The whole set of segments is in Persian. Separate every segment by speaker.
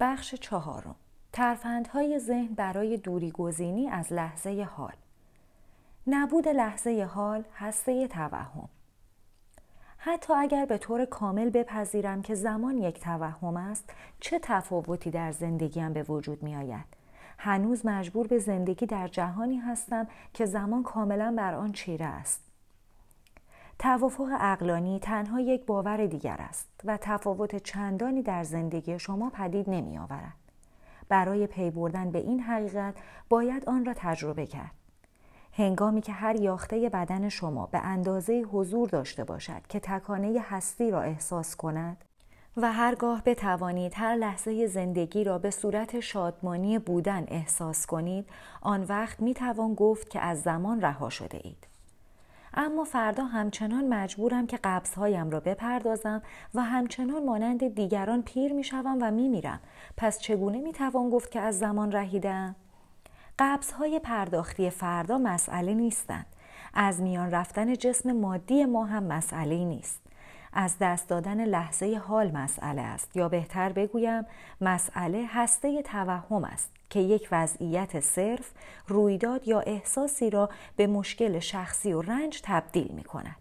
Speaker 1: بخش چهارم. ترفندهای ذهن برای دوری گزینی از لحظه حال. نبود لحظه حال هسته توهم. حتی اگر به طور کامل بپذیرم که زمان یک توهم است چه تفاوتی در زندگیم به وجود می آید؟ هنوز مجبور به زندگی در جهانی هستم که زمان کاملا بر آن چیره است. توافق اقلانی تنها یک باور دیگر است و تفاوت چندانی در زندگی شما پدید نمی آورد. برای پی بردن به این حقیقت باید آن را تجربه کرد. هنگامی که هر یاخته بدن شما به اندازه حضور داشته باشد که تکانه هستی را احساس کند و هرگاه بتوانید هر لحظه زندگی را به صورت شادمانی بودن احساس کنید آن وقت می توان گفت که از زمان رها شده اید. اما فردا همچنان مجبورم که قبضهایم را بپردازم و همچنان مانند دیگران پیر می شوم و می میرم. پس چگونه می توان گفت که از زمان رهیدم؟ قبضهای پرداختی فردا مسئله نیستند. از میان رفتن جسم مادی ما هم مسئله نیست. از دست دادن لحظه حال مسئله است یا بهتر بگویم مسئله هسته توهم است که یک وضعیت صرف رویداد یا احساسی را به مشکل شخصی و رنج تبدیل می کند.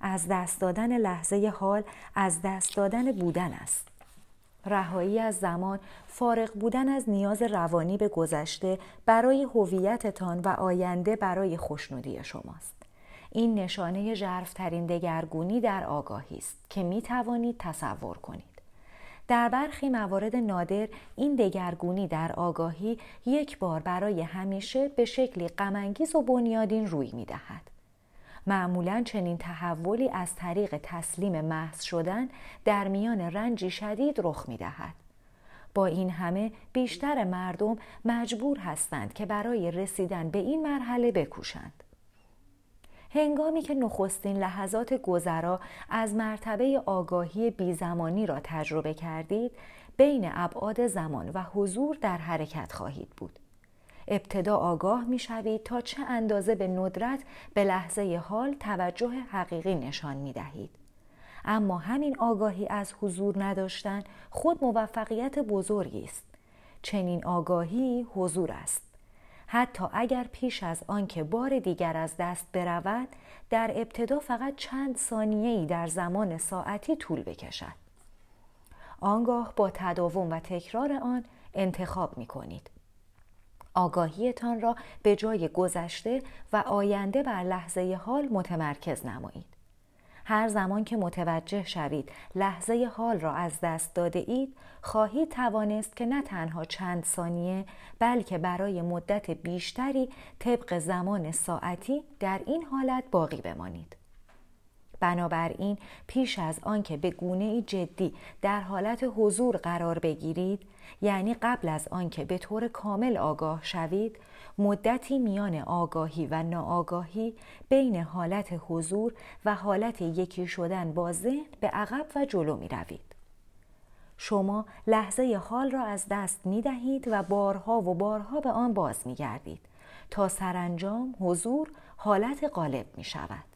Speaker 1: از دست دادن لحظه حال از دست دادن بودن است. رهایی از زمان فارغ بودن از نیاز روانی به گذشته برای هویتتان و آینده برای خوشنودی شماست. این نشانه ژرفترین دگرگونی در آگاهی است که می توانید تصور کنید. در برخی موارد نادر این دگرگونی در آگاهی یک بار برای همیشه به شکلی غمانگیز و بنیادین روی می دهد. معمولا چنین تحولی از طریق تسلیم محض شدن در میان رنجی شدید رخ می دهد. با این همه بیشتر مردم مجبور هستند که برای رسیدن به این مرحله بکوشند. هنگامی که نخستین لحظات گذرا از مرتبه آگاهی بیزمانی را تجربه کردید بین ابعاد زمان و حضور در حرکت خواهید بود ابتدا آگاه می شوید تا چه اندازه به ندرت به لحظه حال توجه حقیقی نشان می دهید. اما همین آگاهی از حضور نداشتن خود موفقیت بزرگی است. چنین آگاهی حضور است. حتی اگر پیش از آنکه بار دیگر از دست برود در ابتدا فقط چند ثانیه‌ای در زمان ساعتی طول بکشد آنگاه با تداوم و تکرار آن انتخاب می کنید. آگاهیتان را به جای گذشته و آینده بر لحظه حال متمرکز نمایید. هر زمان که متوجه شوید لحظه حال را از دست داده اید خواهید توانست که نه تنها چند ثانیه بلکه برای مدت بیشتری طبق زمان ساعتی در این حالت باقی بمانید. بنابراین پیش از آنکه به گونه جدی در حالت حضور قرار بگیرید یعنی قبل از آنکه به طور کامل آگاه شوید مدتی میان آگاهی و ناآگاهی بین حالت حضور و حالت یکی شدن با ذهن به عقب و جلو می روید. شما لحظه حال را از دست می دهید و بارها و بارها به آن باز می گردید تا سرانجام حضور حالت غالب می شود.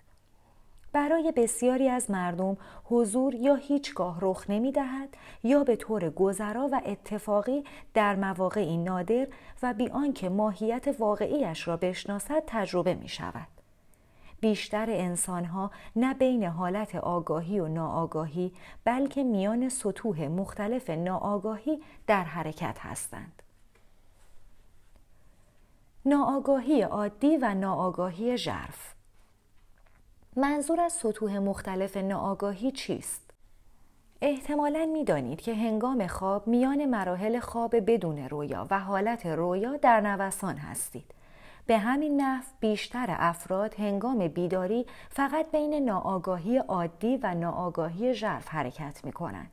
Speaker 1: برای بسیاری از مردم حضور یا هیچگاه رخ نمی دهد یا به طور گذرا و اتفاقی در مواقعی نادر و بی آنکه ماهیت واقعیش را بشناسد تجربه می شود. بیشتر انسانها نه بین حالت آگاهی و ناآگاهی بلکه میان سطوح مختلف ناآگاهی در حرکت هستند. ناآگاهی عادی و ناآگاهی ژرف منظور از سطوح مختلف ناآگاهی چیست؟ احتمالا می‌دانید که هنگام خواب میان مراحل خواب بدون رویا و حالت رویا در نوسان هستید. به همین نحو بیشتر افراد هنگام بیداری فقط بین ناآگاهی عادی و ناآگاهی ژرف حرکت می کنند.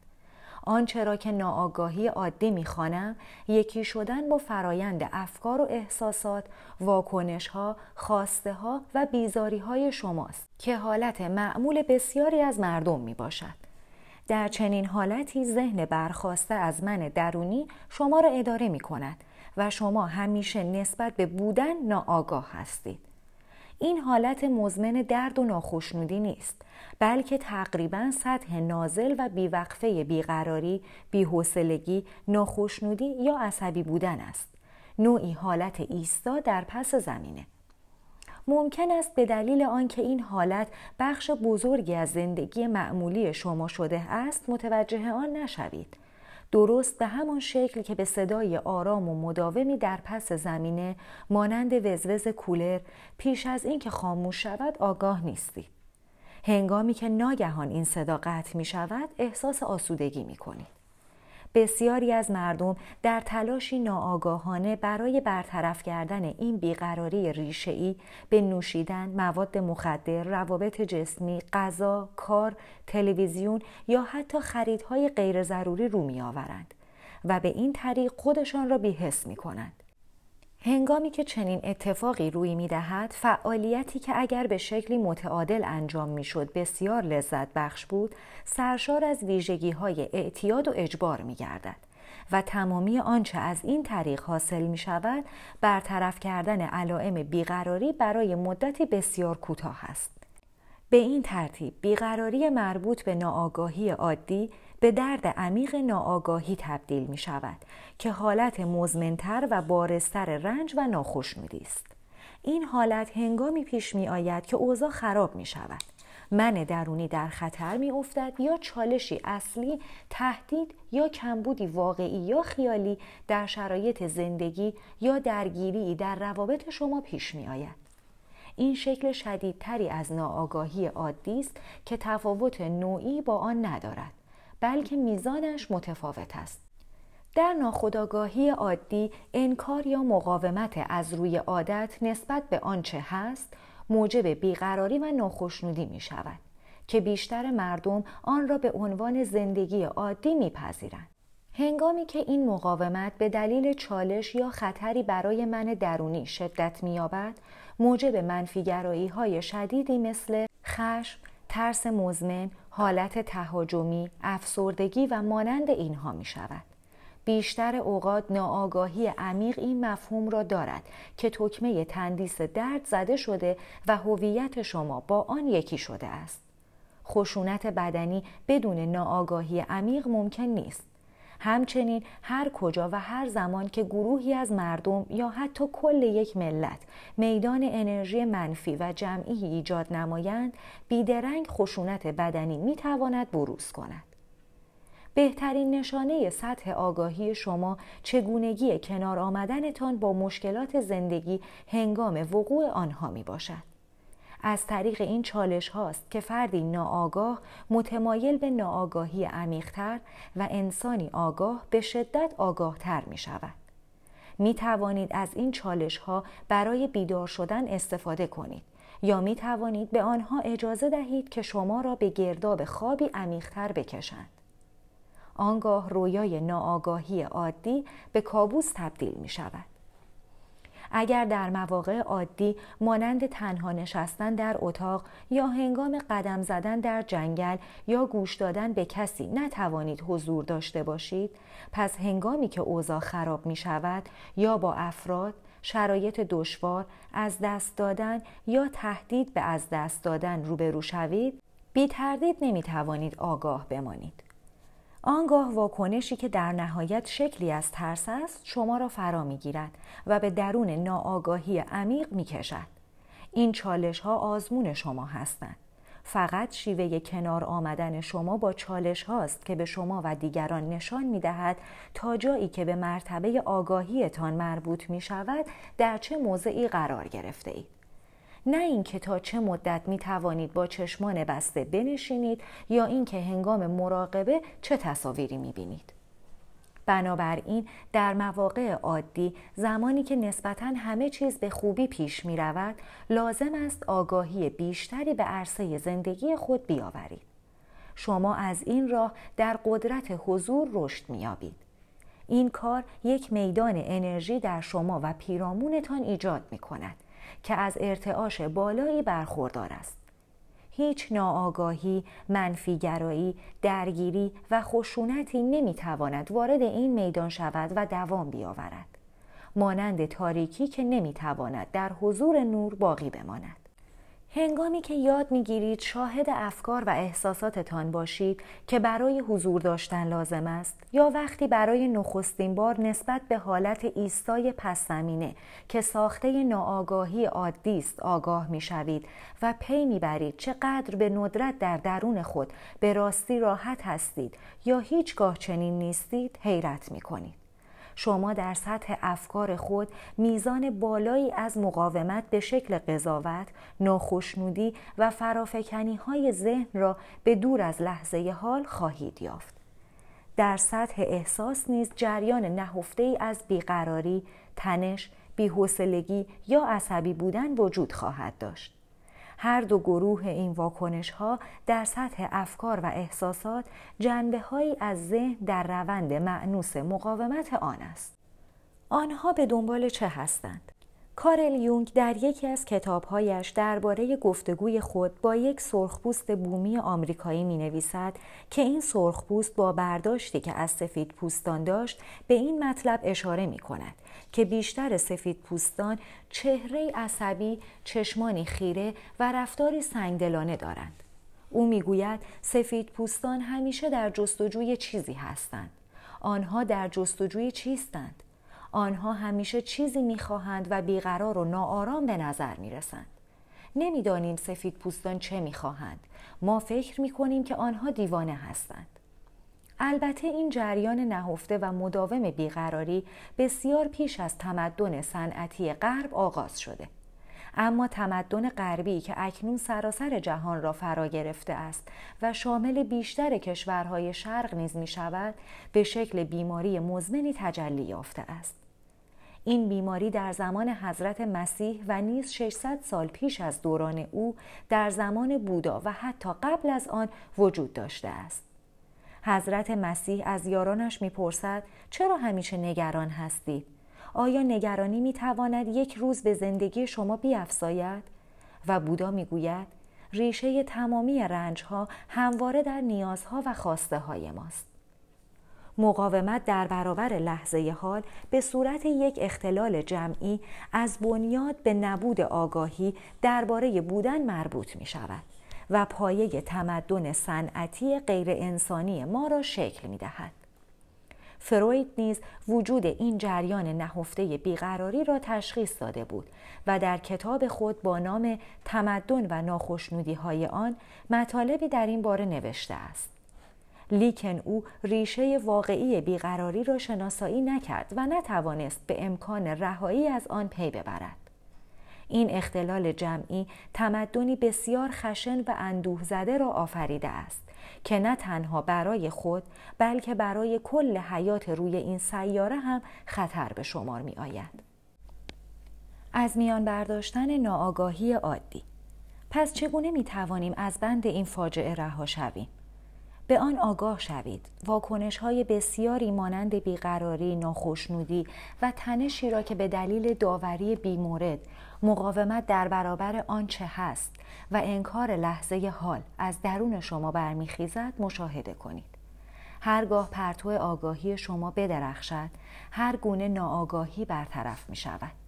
Speaker 1: آنچه را که ناآگاهی عادی می‌خوانم یکی شدن با فرایند افکار و احساسات واکنش ها خواسته ها و بیزاری های شماست که حالت معمول بسیاری از مردم می باشد. در چنین حالتی ذهن برخواسته از من درونی شما را اداره می کند و شما همیشه نسبت به بودن ناآگاه هستید. این حالت مزمن درد و ناخشنودی نیست بلکه تقریبا سطح نازل و بیوقفه بیقراری، بیحوصلگی، ناخشنودی یا عصبی بودن است. نوعی حالت ایستا در پس زمینه. ممکن است به دلیل آنکه این حالت بخش بزرگی از زندگی معمولی شما شده است متوجه آن نشوید. درست به همان شکل که به صدای آرام و مداومی در پس زمینه مانند وزوز کولر پیش از اینکه خاموش شود آگاه نیستید. هنگامی که ناگهان این صدا قطع می شود احساس آسودگی می کنید. بسیاری از مردم در تلاشی ناآگاهانه برای برطرف کردن این بیقراری ریشه‌ای به نوشیدن، مواد مخدر، روابط جسمی، غذا، کار، تلویزیون یا حتی خریدهای غیر ضروری رو می آورند و به این طریق خودشان را بیحس می کنند. هنگامی که چنین اتفاقی روی می دهد، فعالیتی که اگر به شکلی متعادل انجام می شد بسیار لذت بخش بود، سرشار از ویژگی های اعتیاد و اجبار می گردد و تمامی آنچه از این طریق حاصل می شود برطرف کردن علائم بیقراری برای مدتی بسیار کوتاه است. به این ترتیب بیقراری مربوط به ناآگاهی عادی به درد عمیق ناآگاهی تبدیل می شود که حالت مزمنتر و بارستر رنج و ناخشنودی است. این حالت هنگامی پیش می آید که اوضاع خراب می شود. من درونی در خطر می افتد یا چالشی اصلی تهدید یا کمبودی واقعی یا خیالی در شرایط زندگی یا درگیری در روابط شما پیش می آید. این شکل شدیدتری از ناآگاهی عادی است که تفاوت نوعی با آن ندارد بلکه میزانش متفاوت است در ناخودآگاهی عادی انکار یا مقاومت از روی عادت نسبت به آنچه هست موجب بیقراری و ناخشنودی می شود که بیشتر مردم آن را به عنوان زندگی عادی میپذیرند. هنگامی که این مقاومت به دلیل چالش یا خطری برای من درونی شدت مییابد موجب منفیگرایی های شدیدی مثل خشم، ترس مزمن، حالت تهاجمی، افسردگی و مانند اینها می شود. بیشتر اوقات ناآگاهی عمیق این مفهوم را دارد که تکمه تندیس درد زده شده و هویت شما با آن یکی شده است. خشونت بدنی بدون ناآگاهی عمیق ممکن نیست. همچنین هر کجا و هر زمان که گروهی از مردم یا حتی کل یک ملت میدان انرژی منفی و جمعی ایجاد نمایند بیدرنگ خشونت بدنی می‌تواند بروز کند بهترین نشانه سطح آگاهی شما چگونگی کنار آمدنتان با مشکلات زندگی هنگام وقوع آنها می باشد. از طریق این چالش هاست که فردی ناآگاه متمایل به ناآگاهی عمیقتر و انسانی آگاه به شدت آگاهتر می شود. می توانید از این چالش ها برای بیدار شدن استفاده کنید یا می توانید به آنها اجازه دهید که شما را به گرداب خوابی عمیقتر بکشند. آنگاه رویای ناآگاهی عادی به کابوس تبدیل می شود. اگر در مواقع عادی مانند تنها نشستن در اتاق یا هنگام قدم زدن در جنگل یا گوش دادن به کسی نتوانید حضور داشته باشید پس هنگامی که اوضاع خراب می شود یا با افراد شرایط دشوار از دست دادن یا تهدید به از دست دادن روبرو شوید بی تردید نمی توانید آگاه بمانید. آنگاه واکنشی که در نهایت شکلی از ترس است شما را فرا می گیرد و به درون ناآگاهی عمیق می کشد. این چالش ها آزمون شما هستند. فقط شیوه کنار آمدن شما با چالش هاست که به شما و دیگران نشان می دهد تا جایی که به مرتبه آگاهیتان مربوط می شود در چه موضعی قرار گرفته اید. نه اینکه تا چه مدت می توانید با چشمان بسته بنشینید یا اینکه هنگام مراقبه چه تصاویری می بینید. بنابراین در مواقع عادی زمانی که نسبتا همه چیز به خوبی پیش می رود لازم است آگاهی بیشتری به عرصه زندگی خود بیاورید. شما از این راه در قدرت حضور رشد می یابید. این کار یک میدان انرژی در شما و پیرامونتان ایجاد می کند که از ارتعاش بالایی برخوردار است. هیچ ناآگاهی، منفیگرایی، درگیری و خشونتی نمی‌تواند وارد این میدان شود و دوام بیاورد. مانند تاریکی که نمی‌تواند در حضور نور باقی بماند. هنگامی که یاد می‌گیرید شاهد افکار و احساساتتان باشید که برای حضور داشتن لازم است یا وقتی برای نخستین بار نسبت به حالت ایستای پس زمینه که ساخته ناآگاهی عادی است آگاه می‌شوید و پی می‌برید چقدر به ندرت در درون خود به راستی راحت هستید یا هیچگاه چنین نیستید حیرت می‌کنید. شما در سطح افکار خود میزان بالایی از مقاومت به شکل قضاوت، ناخشنودی و فرافکنی های ذهن را به دور از لحظه حال خواهید یافت. در سطح احساس نیز جریان نهفته ای از بیقراری، تنش، بیحوصلگی یا عصبی بودن وجود خواهد داشت. هر دو گروه این واکنش ها در سطح افکار و احساسات جنبه هایی از ذهن در روند معنوس مقاومت آن است. آنها به دنبال چه هستند؟ کارل یونگ در یکی از کتابهایش درباره گفتگوی خود با یک سرخپوست بومی آمریکایی می نویسد که این سرخپوست با برداشتی که از سفید پوستان داشت به این مطلب اشاره می کند که بیشتر سفید پوستان چهره عصبی، چشمانی خیره و رفتاری سنگدلانه دارند. او می‌گوید سفید پوستان همیشه در جستجوی چیزی هستند. آنها در جستجوی چیستند؟ آنها همیشه چیزی می‌خواهند و بیقرار و ناآرام به نظر می‌رسند. نمی‌دانیم سفید پوستان چه می‌خواهند. ما فکر می‌کنیم که آنها دیوانه هستند. البته این جریان نهفته و مداوم بیقراری بسیار پیش از تمدن صنعتی غرب آغاز شده. اما تمدن غربی که اکنون سراسر جهان را فرا گرفته است و شامل بیشتر کشورهای شرق نیز می شود به شکل بیماری مزمنی تجلی یافته است. این بیماری در زمان حضرت مسیح و نیز 600 سال پیش از دوران او در زمان بودا و حتی قبل از آن وجود داشته است. حضرت مسیح از یارانش می‌پرسد چرا همیشه نگران هستید؟ آیا نگرانی می‌تواند یک روز به زندگی شما بیافزاید؟ و بودا می‌گوید ریشه تمامی رنجها همواره در نیازها و خواسته های ماست. مقاومت در برابر لحظه حال به صورت یک اختلال جمعی از بنیاد به نبود آگاهی درباره بودن مربوط می شود. و پایه تمدن صنعتی غیر انسانی ما را شکل می دهد. فروید نیز وجود این جریان نهفته بیقراری را تشخیص داده بود و در کتاب خود با نام تمدن و ناخشنودی های آن مطالبی در این باره نوشته است. لیکن او ریشه واقعی بیقراری را شناسایی نکرد و نتوانست به امکان رهایی از آن پی ببرد. این اختلال جمعی تمدنی بسیار خشن و اندوه زده را آفریده است که نه تنها برای خود بلکه برای کل حیات روی این سیاره هم خطر به شمار می آید. از میان برداشتن ناآگاهی عادی پس چگونه می توانیم از بند این فاجعه رها شویم؟ به آن آگاه شوید. واکنش های بسیاری مانند بیقراری، ناخشنودی و تنشی را که به دلیل داوری بیمورد مقاومت در برابر آنچه هست و انکار لحظه حال از درون شما برمیخیزد مشاهده کنید. هرگاه پرتو آگاهی شما بدرخشد هر گونه ناآگاهی برطرف می شود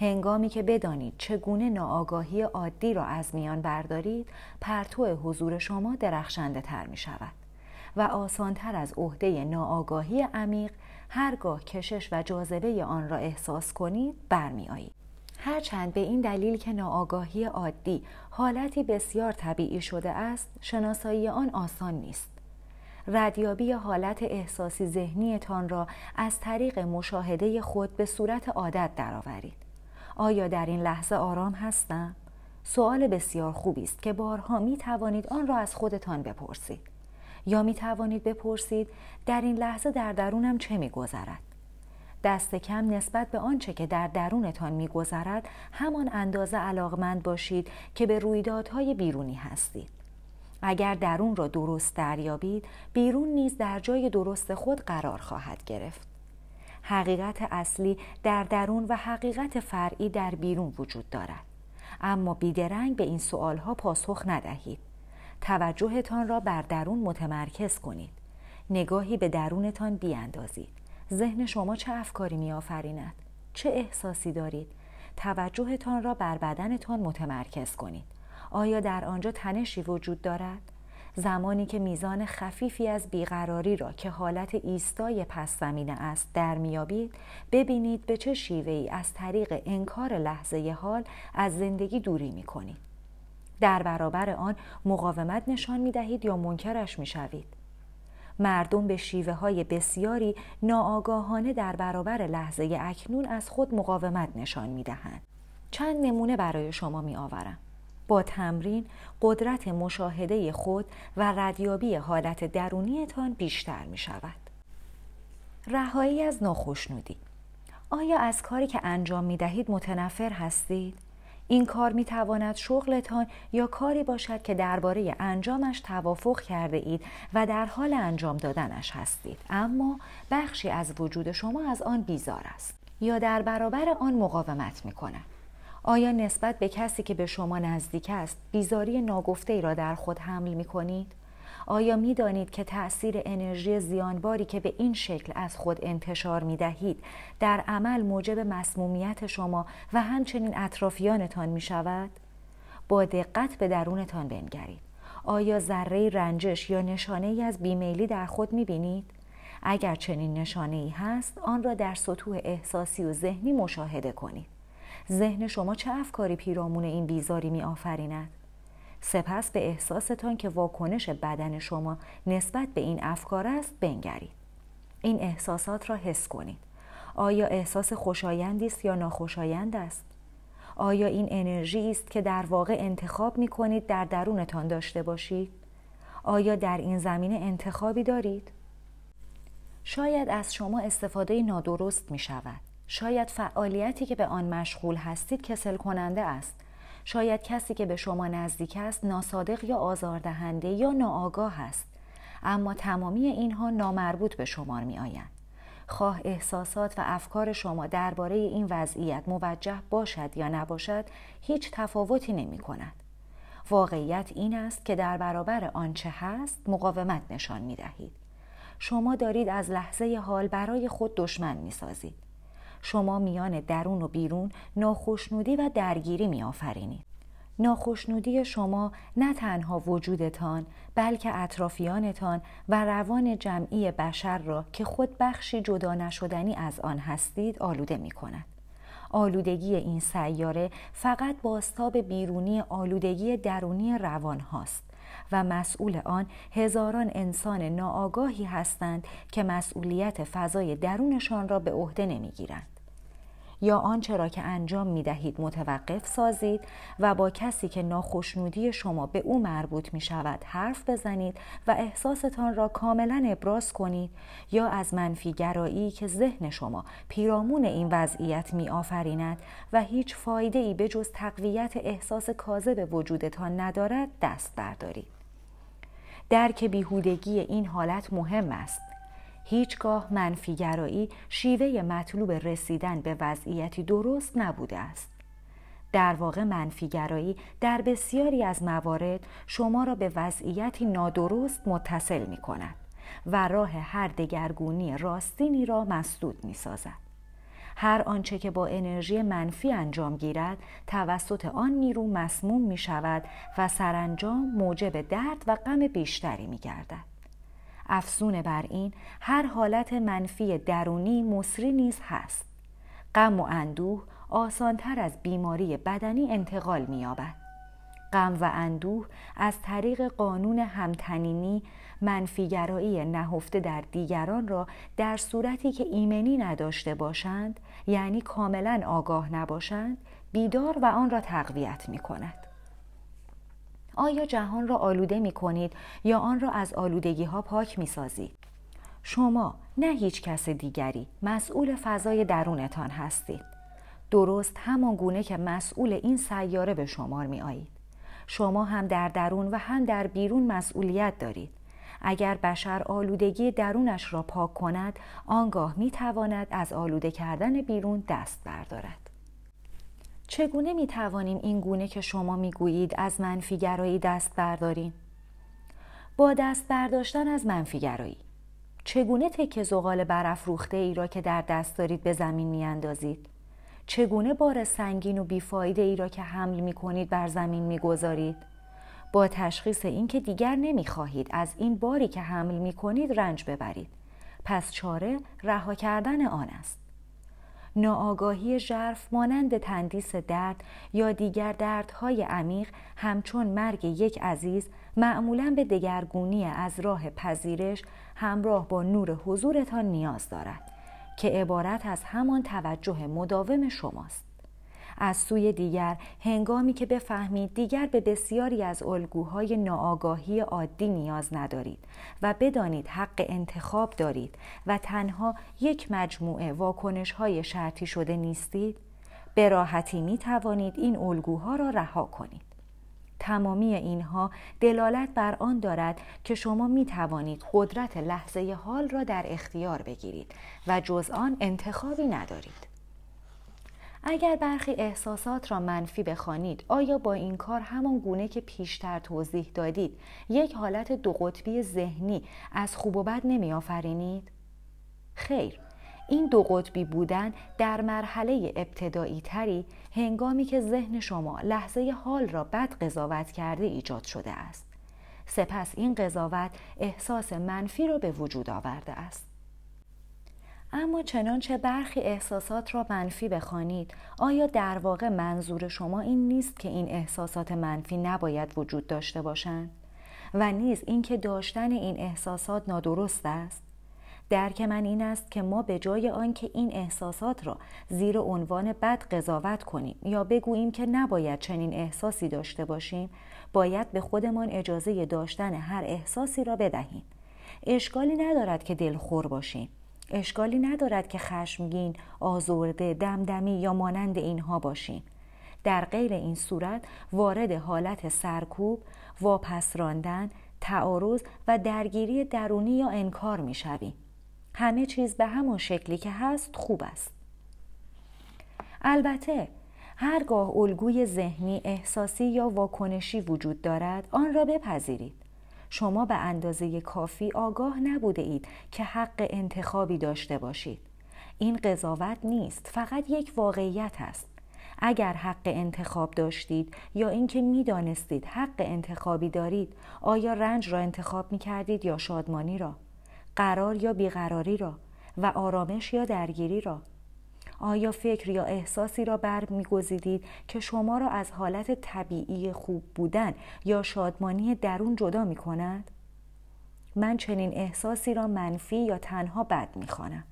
Speaker 1: هنگامی که بدانید چگونه ناآگاهی عادی را از میان بردارید پرتو حضور شما درخشنده تر می شود و آسانتر از عهده ناآگاهی عمیق هرگاه کشش و جاذبه آن را احساس کنید برمی هرچند به این دلیل که ناآگاهی عادی حالتی بسیار طبیعی شده است شناسایی آن آسان نیست. ردیابی حالت احساسی ذهنیتان را از طریق مشاهده خود به صورت عادت درآورید. آیا در این لحظه آرام هستم؟ سوال بسیار خوبی است که بارها می توانید آن را از خودتان بپرسید. یا می توانید بپرسید در این لحظه در درونم چه می گذرد؟ دست کم نسبت به آنچه که در درونتان میگذرد همان اندازه علاقمند باشید که به رویدادهای بیرونی هستید. اگر درون را درست دریابید بیرون نیز در جای درست خود قرار خواهد گرفت. حقیقت اصلی در درون و حقیقت فرعی در بیرون وجود دارد اما بیدرنگ به این سوالها پاسخ ندهید توجهتان را بر درون متمرکز کنید نگاهی به درونتان بیاندازید ذهن شما چه افکاری می آفریند؟ چه احساسی دارید؟ توجهتان را بر بدنتان متمرکز کنید. آیا در آنجا تنشی وجود دارد؟ زمانی که میزان خفیفی از بیقراری را که حالت ایستای پس زمینه است در میابید ببینید به چه شیوه ای از طریق انکار لحظه حال از زندگی دوری می کنید. در برابر آن مقاومت نشان می دهید یا منکرش می شوید. مردم به شیوه های بسیاری ناآگاهانه در برابر لحظه اکنون از خود مقاومت نشان می دهند. چند نمونه برای شما می آورم. با تمرین قدرت مشاهده خود و ردیابی حالت درونیتان بیشتر می شود. رهایی از ناخشنودی آیا از کاری که انجام می دهید متنفر هستید؟ این کار می تواند شغلتان یا کاری باشد که درباره انجامش توافق کرده اید و در حال انجام دادنش هستید اما بخشی از وجود شما از آن بیزار است یا در برابر آن مقاومت می کند آیا نسبت به کسی که به شما نزدیک است بیزاری ناگفته ای را در خود حمل می کنید؟ آیا می دانید که تأثیر انرژی زیانباری که به این شکل از خود انتشار می دهید در عمل موجب مسمومیت شما و همچنین اطرافیانتان می شود؟ با دقت به درونتان بنگرید. آیا ذره رنجش یا نشانه ای از بیمیلی در خود می بینید؟ اگر چنین نشانه ای هست آن را در سطوح احساسی و ذهنی مشاهده کنید. ذهن شما چه افکاری پیرامون این بیزاری می آفریند؟ سپس به احساستان که واکنش بدن شما نسبت به این افکار است بنگرید. این احساسات را حس کنید. آیا احساس خوشایندی است یا ناخوشایند است؟ آیا این انرژی است که در واقع انتخاب می کنید در درونتان داشته باشید؟ آیا در این زمینه انتخابی دارید؟ شاید از شما استفاده نادرست می شود. شاید فعالیتی که به آن مشغول هستید کسل کننده است. شاید کسی که به شما نزدیک است ناصادق یا آزاردهنده یا ناآگاه است. اما تمامی اینها نامربوط به شمار می آیند. خواه احساسات و افکار شما درباره این وضعیت موجه باشد یا نباشد هیچ تفاوتی نمی کند. واقعیت این است که در برابر آنچه هست مقاومت نشان می دهید. شما دارید از لحظه حال برای خود دشمن می سازید. شما میان درون و بیرون ناخشنودی و درگیری می آفرینید. ناخشنودی شما نه تنها وجودتان بلکه اطرافیانتان و روان جمعی بشر را که خود بخشی جدا نشدنی از آن هستید آلوده می کند. آلودگی این سیاره فقط باستاب بیرونی آلودگی درونی روان هاست و مسئول آن هزاران انسان ناآگاهی هستند که مسئولیت فضای درونشان را به عهده نمی‌گیرند. یا آنچه را که انجام می دهید متوقف سازید و با کسی که ناخشنودی شما به او مربوط می شود حرف بزنید و احساستان را کاملا ابراز کنید یا از منفیگرایی که ذهن شما پیرامون این وضعیت می آفریند و هیچ فایده ای به جز تقویت احساس کاذب وجودتان ندارد دست بردارید. درک بیهودگی این حالت مهم است هیچگاه منفیگرایی شیوه مطلوب رسیدن به وضعیتی درست نبوده است. در واقع منفیگرایی در بسیاری از موارد شما را به وضعیتی نادرست متصل می کند و راه هر دگرگونی راستینی را مسدود می سازد. هر آنچه که با انرژی منفی انجام گیرد توسط آن نیرو مسموم می شود و سرانجام موجب درد و غم بیشتری می گردد. افزون بر این هر حالت منفی درونی مصری نیز هست غم و اندوه آسانتر از بیماری بدنی انتقال می‌یابد غم و اندوه از طریق قانون همتنینی منفیگرایی نهفته در دیگران را در صورتی که ایمنی نداشته باشند یعنی کاملا آگاه نباشند بیدار و آن را تقویت می کند. آیا جهان را آلوده می کنید یا آن را از آلودگی ها پاک می سازید؟ شما نه هیچ کس دیگری مسئول فضای درونتان هستید. درست همان گونه که مسئول این سیاره به شمار می آیید. شما هم در درون و هم در بیرون مسئولیت دارید. اگر بشر آلودگی درونش را پاک کند آنگاه می تواند از آلوده کردن بیرون دست بردارد. چگونه می توانیم این گونه که شما می گویید از منفیگرایی دست برداریم؟ با دست برداشتن از منفیگرایی چگونه تکه زغال برافروخته ای را که در دست دارید به زمین می اندازید؟ چگونه بار سنگین و بیفایده ای را که حمل می کنید بر زمین می گذارید؟ با تشخیص اینکه دیگر نمی خواهید از این باری که حمل می کنید رنج ببرید. پس چاره رها کردن آن است. ناآگاهی ژرف مانند تندیس درد یا دیگر دردهای عمیق همچون مرگ یک عزیز معمولا به دگرگونی از راه پذیرش همراه با نور حضورتان نیاز دارد که عبارت از همان توجه مداوم شماست. از سوی دیگر هنگامی که بفهمید دیگر به بسیاری از الگوهای ناآگاهی عادی نیاز ندارید و بدانید حق انتخاب دارید و تنها یک مجموعه واکنش های شرطی شده نیستید به راحتی می توانید این الگوها را رها کنید تمامی اینها دلالت بر آن دارد که شما می توانید قدرت لحظه حال را در اختیار بگیرید و جز آن انتخابی ندارید. اگر برخی احساسات را منفی بخوانید آیا با این کار همان گونه که پیشتر توضیح دادید یک حالت دو قطبی ذهنی از خوب و بد نمی آفرینید؟ خیر این دو قطبی بودن در مرحله ابتدایی تری هنگامی که ذهن شما لحظه حال را بد قضاوت کرده ایجاد شده است سپس این قضاوت احساس منفی را به وجود آورده است اما چنانچه برخی احساسات را منفی بخوانید. آیا در واقع منظور شما این نیست که این احساسات منفی نباید وجود داشته باشند؟ و نیز اینکه داشتن این احساسات نادرست است؟ درک من این است که ما به جای آنکه این احساسات را زیر عنوان بد قضاوت کنیم یا بگوییم که نباید چنین احساسی داشته باشیم باید به خودمان اجازه داشتن هر احساسی را بدهیم. اشکالی ندارد که دلخور باشیم. اشکالی ندارد که خشمگین، آزرده، دمدمی یا مانند اینها باشیم. در غیر این صورت وارد حالت سرکوب، واپس راندن، تعارض و درگیری درونی یا انکار می شویم. همه چیز به همان شکلی که هست خوب است. البته هرگاه الگوی ذهنی احساسی یا واکنشی وجود دارد آن را بپذیرید شما به اندازه کافی آگاه نبوده اید که حق انتخابی داشته باشید. این قضاوت نیست فقط یک واقعیت است. اگر حق انتخاب داشتید یا اینکه می‌دانستید حق انتخابی دارید آیا رنج را انتخاب می کردید یا شادمانی را قرار یا بیقراری را و آرامش یا درگیری را آیا فکر یا احساسی را بر میگزیدید که شما را از حالت طبیعی خوب بودن یا شادمانی درون جدا می کند؟ من چنین احساسی را منفی یا تنها بد می خوانم.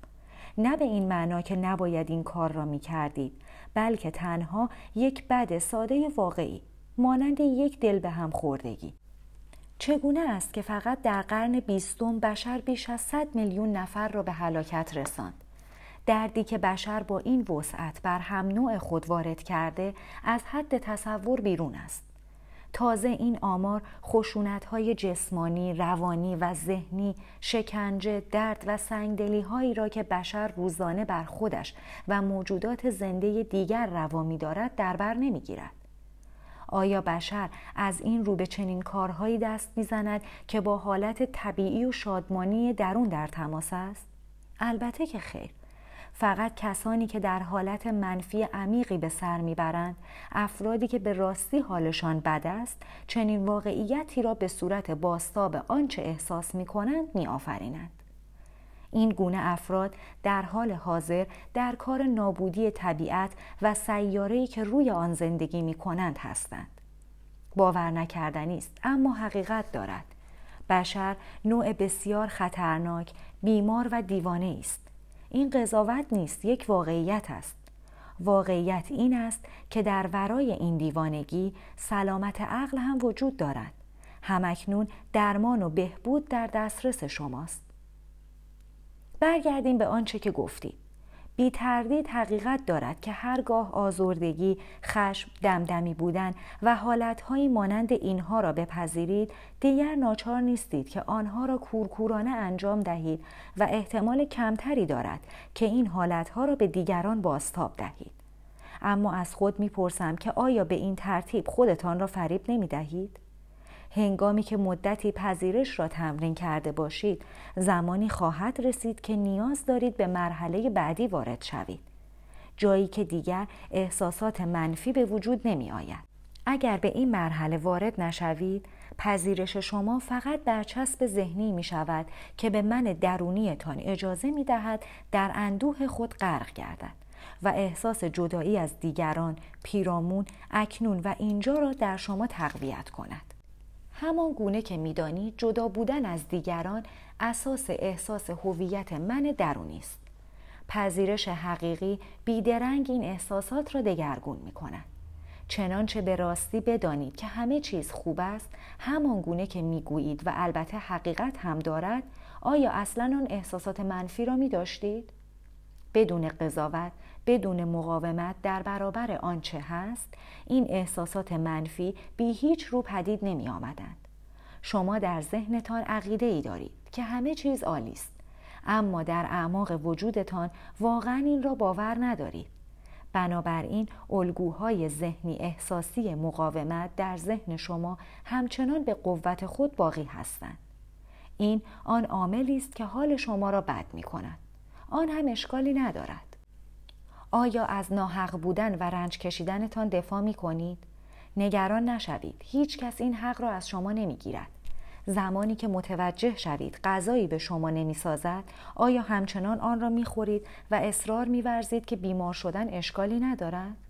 Speaker 1: نه به این معنا که نباید این کار را می کردید بلکه تنها یک بد ساده واقعی مانند یک دل به هم خوردگی چگونه است که فقط در قرن بیستم بشر بیش از 100 میلیون نفر را به هلاکت رساند دردی که بشر با این وسعت بر هم نوع خود وارد کرده از حد تصور بیرون است. تازه این آمار خشونت های جسمانی، روانی و ذهنی، شکنجه، درد و سنگدلی هایی را که بشر روزانه بر خودش و موجودات زنده دیگر روا می دارد در بر نمی گیرد. آیا بشر از این رو به چنین کارهایی دست می‌زند که با حالت طبیعی و شادمانی درون در تماس است؟ البته که خیر. فقط کسانی که در حالت منفی عمیقی به سر می‌برند افرادی که به راستی حالشان بد است چنین واقعیتی را به صورت باستاب آنچه احساس می‌کنند میآفرینند این گونه افراد در حال حاضر در کار نابودی طبیعت و سیاره‌ای که روی آن زندگی می کنند هستند. باور نکردنی است اما حقیقت دارد. بشر نوع بسیار خطرناک، بیمار و دیوانه است. این قضاوت نیست یک واقعیت است. واقعیت این است که در ورای این دیوانگی سلامت عقل هم وجود دارد. همکنون درمان و بهبود در دسترس شماست. برگردیم به آنچه که گفتید. بی تردید حقیقت دارد که هرگاه آزردگی، خشم، دمدمی بودن و حالتهایی مانند اینها را بپذیرید دیگر ناچار نیستید که آنها را کورکورانه انجام دهید و احتمال کمتری دارد که این حالتها را به دیگران باستاب دهید. اما از خود می‌پرسم که آیا به این ترتیب خودتان را فریب نمی دهید؟ هنگامی که مدتی پذیرش را تمرین کرده باشید زمانی خواهد رسید که نیاز دارید به مرحله بعدی وارد شوید جایی که دیگر احساسات منفی به وجود نمی آید. اگر به این مرحله وارد نشوید پذیرش شما فقط در چسب ذهنی می شود که به من درونیتان اجازه می دهد در اندوه خود غرق گردد و احساس جدایی از دیگران پیرامون اکنون و اینجا را در شما تقویت کند همان گونه که می‌دانید جدا بودن از دیگران اساس احساس هویت من درونی است پذیرش حقیقی بیدرنگ این احساسات را دگرگون می کند چنانچه به راستی بدانید که همه چیز خوب است همان گونه که می‌گویید و البته حقیقت هم دارد آیا اصلا آن احساسات منفی را می داشتید؟ بدون قضاوت بدون مقاومت در برابر آنچه هست این احساسات منفی بی هیچ رو پدید نمی آمدند. شما در ذهنتان عقیده ای دارید که همه چیز عالی است. اما در اعماق وجودتان واقعا این را باور ندارید. بنابراین الگوهای ذهنی احساسی مقاومت در ذهن شما همچنان به قوت خود باقی هستند. این آن عاملی است که حال شما را بد می کند. آن هم اشکالی ندارد. آیا از ناحق بودن و رنج کشیدنتان دفاع می کنید؟ نگران نشوید. هیچ کس این حق را از شما نمی گیرد زمانی که متوجه شوید غذایی به شما نمی‌سازد آیا همچنان آن را می‌خورید و اصرار میورزید که بیمار شدن اشکالی ندارد؟